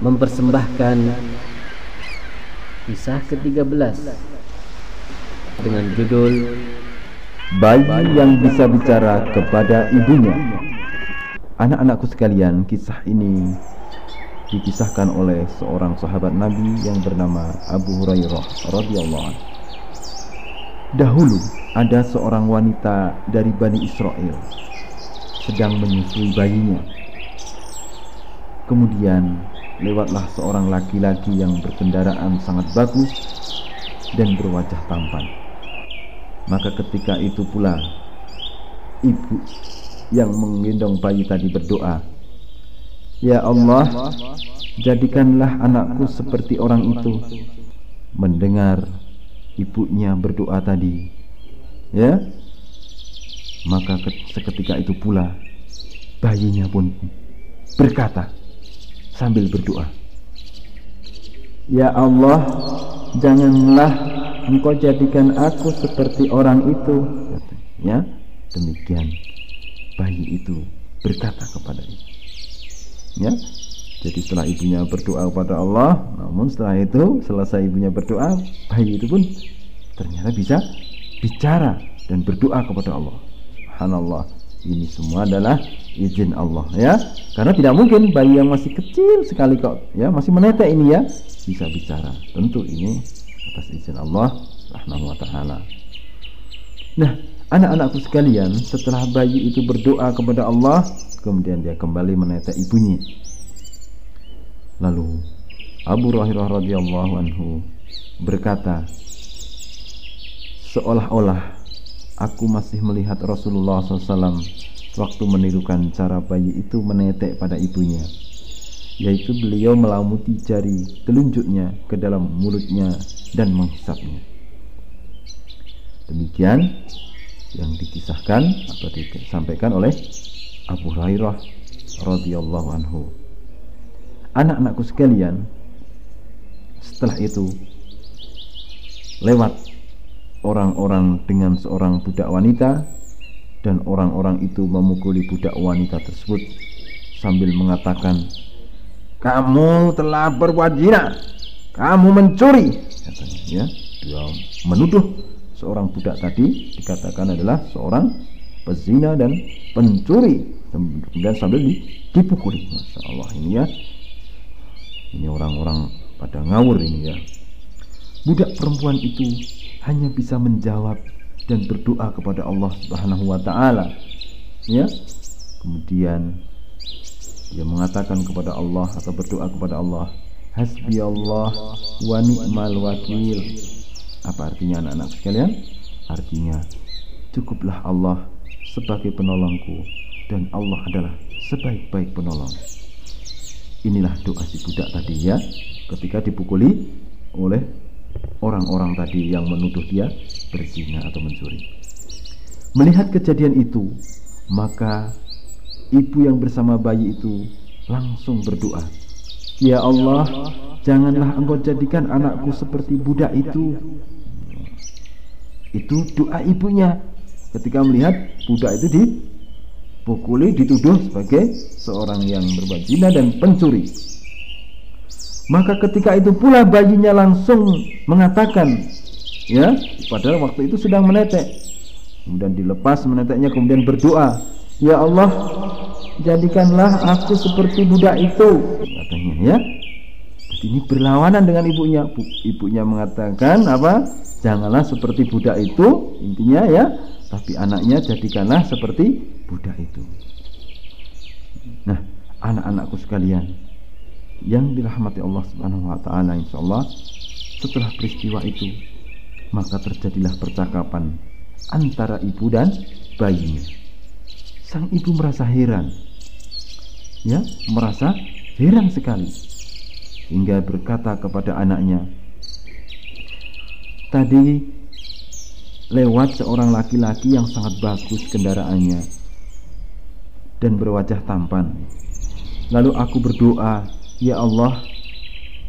Mempersembahkan kisah ke-13 dengan judul Bayi yang bisa bicara kepada ibunya. Anak-anakku sekalian, kisah ini dikisahkan oleh seorang sahabat Nabi yang bernama Abu Hurairah radhiyallahu anhu. Dahulu ada seorang wanita dari Bani Israel sedang menyusui bayinya. Kemudian lewatlah seorang laki-laki yang berkendaraan sangat bagus dan berwajah tampan. Maka ketika itu pula ibu yang menggendong bayi tadi berdoa, "Ya Allah, jadikanlah anakku seperti orang itu." Mendengar ibunya berdoa tadi, ya, maka seketika itu pula bayinya pun berkata sambil berdoa, "Ya Allah, janganlah engkau jadikan aku seperti orang itu ya demikian bayi itu berkata kepada ibu. Ya jadi setelah ibunya berdoa kepada Allah namun setelah itu selesai ibunya berdoa bayi itu pun ternyata bisa bicara dan berdoa kepada Allah. Subhanallah ini semua adalah izin Allah ya karena tidak mungkin bayi yang masih kecil sekali kok ya masih menetek ini ya bisa bicara tentu ini atas izin Allah Subhanahu wa taala. Nah, anak-anakku sekalian, setelah bayi itu berdoa kepada Allah, kemudian dia kembali menetek ibunya. Lalu Abu Hurairah radhiyallahu anhu berkata, seolah-olah aku masih melihat Rasulullah SAW waktu menirukan cara bayi itu menetek pada ibunya yaitu beliau melamuti jari telunjuknya ke dalam mulutnya dan menghisapnya. Demikian yang dikisahkan atau disampaikan oleh Abu Hurairah radhiyallahu anhu. Anak-anakku sekalian, setelah itu lewat orang-orang dengan seorang budak wanita dan orang-orang itu memukuli budak wanita tersebut sambil mengatakan kamu telah berbuat zina kamu mencuri katanya ya. Dia menuduh seorang budak tadi dikatakan adalah seorang pezina dan pencuri. Kemudian sambil dipukuli. Masya Allah ini ya. Ini orang-orang pada ngawur ini ya. Budak perempuan itu hanya bisa menjawab dan berdoa kepada Allah Subhanahu wa taala. Ya kemudian dia mengatakan kepada Allah atau berdoa kepada Allah Hasbi Allah wa ni'mal wakil. Apa artinya anak-anak sekalian? artinya cukuplah Allah sebagai penolongku dan Allah adalah sebaik-baik penolong. Inilah doa si budak tadi ya ketika dipukuli oleh orang-orang tadi yang menuduh dia berzina atau mencuri melihat kejadian itu maka ibu yang bersama bayi itu langsung berdoa, "Ya Allah, janganlah Engkau jadikan anakku seperti budak itu." Itu doa ibunya ketika melihat budak itu dipukuli, dituduh sebagai seorang yang berbuat zina dan pencuri. Maka ketika itu pula bayinya langsung mengatakan, ya, padahal waktu itu sedang menetek. Kemudian dilepas meneteknya, kemudian berdoa, Ya Allah jadikanlah aku seperti budak itu katanya ya. Jadi ini berlawanan dengan ibunya. Ibunya mengatakan apa? Janganlah seperti budak itu intinya ya. Tapi anaknya jadikanlah seperti budak itu. Nah anak-anakku sekalian yang dirahmati Allah Subhanahu wa taala insyaallah setelah peristiwa itu maka terjadilah percakapan antara ibu dan bayinya Sang ibu merasa heran. Ya, merasa heran sekali. hingga berkata kepada anaknya, "Tadi lewat seorang laki-laki yang sangat bagus kendaraannya dan berwajah tampan. Lalu aku berdoa, "Ya Allah,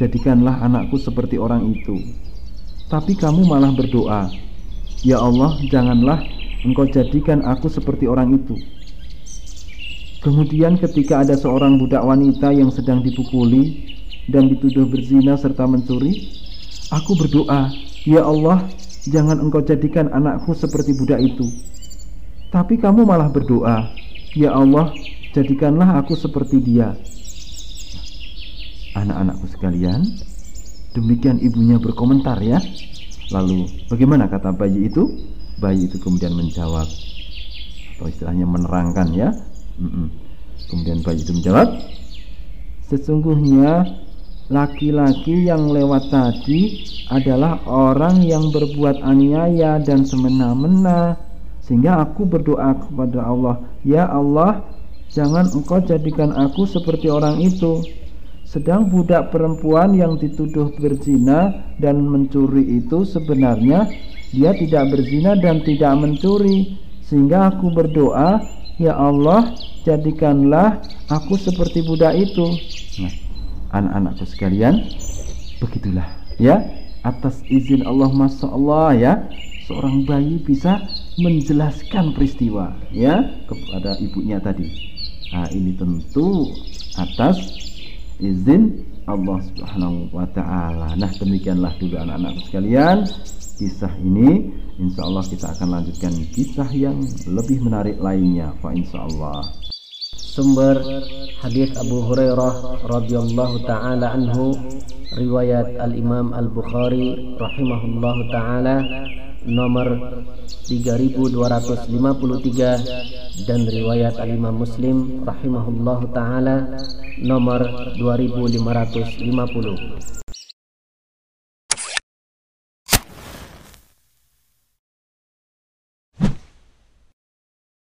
jadikanlah anakku seperti orang itu." Tapi kamu malah berdoa, "Ya Allah, janganlah Engkau jadikan aku seperti orang itu." Kemudian ketika ada seorang budak wanita yang sedang dipukuli dan dituduh berzina serta mencuri, aku berdoa, "Ya Allah, jangan engkau jadikan anakku seperti budak itu." Tapi kamu malah berdoa, "Ya Allah, jadikanlah aku seperti dia." Anak-anakku sekalian, demikian ibunya berkomentar ya. Lalu, bagaimana kata bayi itu? Bayi itu kemudian menjawab atau istilahnya menerangkan ya. Kemudian bayi itu menjawab, sesungguhnya laki-laki yang lewat tadi adalah orang yang berbuat aniaya dan semena-mena. Sehingga aku berdoa kepada Allah ya Allah jangan engkau jadikan aku seperti orang itu sedang budak perempuan yang dituduh berzina dan mencuri itu sebenarnya dia tidak berzina dan tidak mencuri sehingga aku berdoa Ya Allah, jadikanlah aku seperti budak itu. Nah, anak-anakku sekalian, begitulah ya. Atas izin Allah, masya Allah ya, seorang bayi bisa menjelaskan peristiwa ya kepada ibunya tadi. Nah, ini tentu atas izin Allah Subhanahu wa taala. Nah, demikianlah dulu anak-anakku sekalian kisah ini. Insya Allah kita akan lanjutkan kisah yang lebih menarik lainnya Pak Insya Allah Sumber hadis Abu Hurairah radhiyallahu taala anhu riwayat Al Imam Al Bukhari rahimahullahu taala nomor 3253 dan riwayat Al Imam Muslim rahimahullahu taala nomor 2550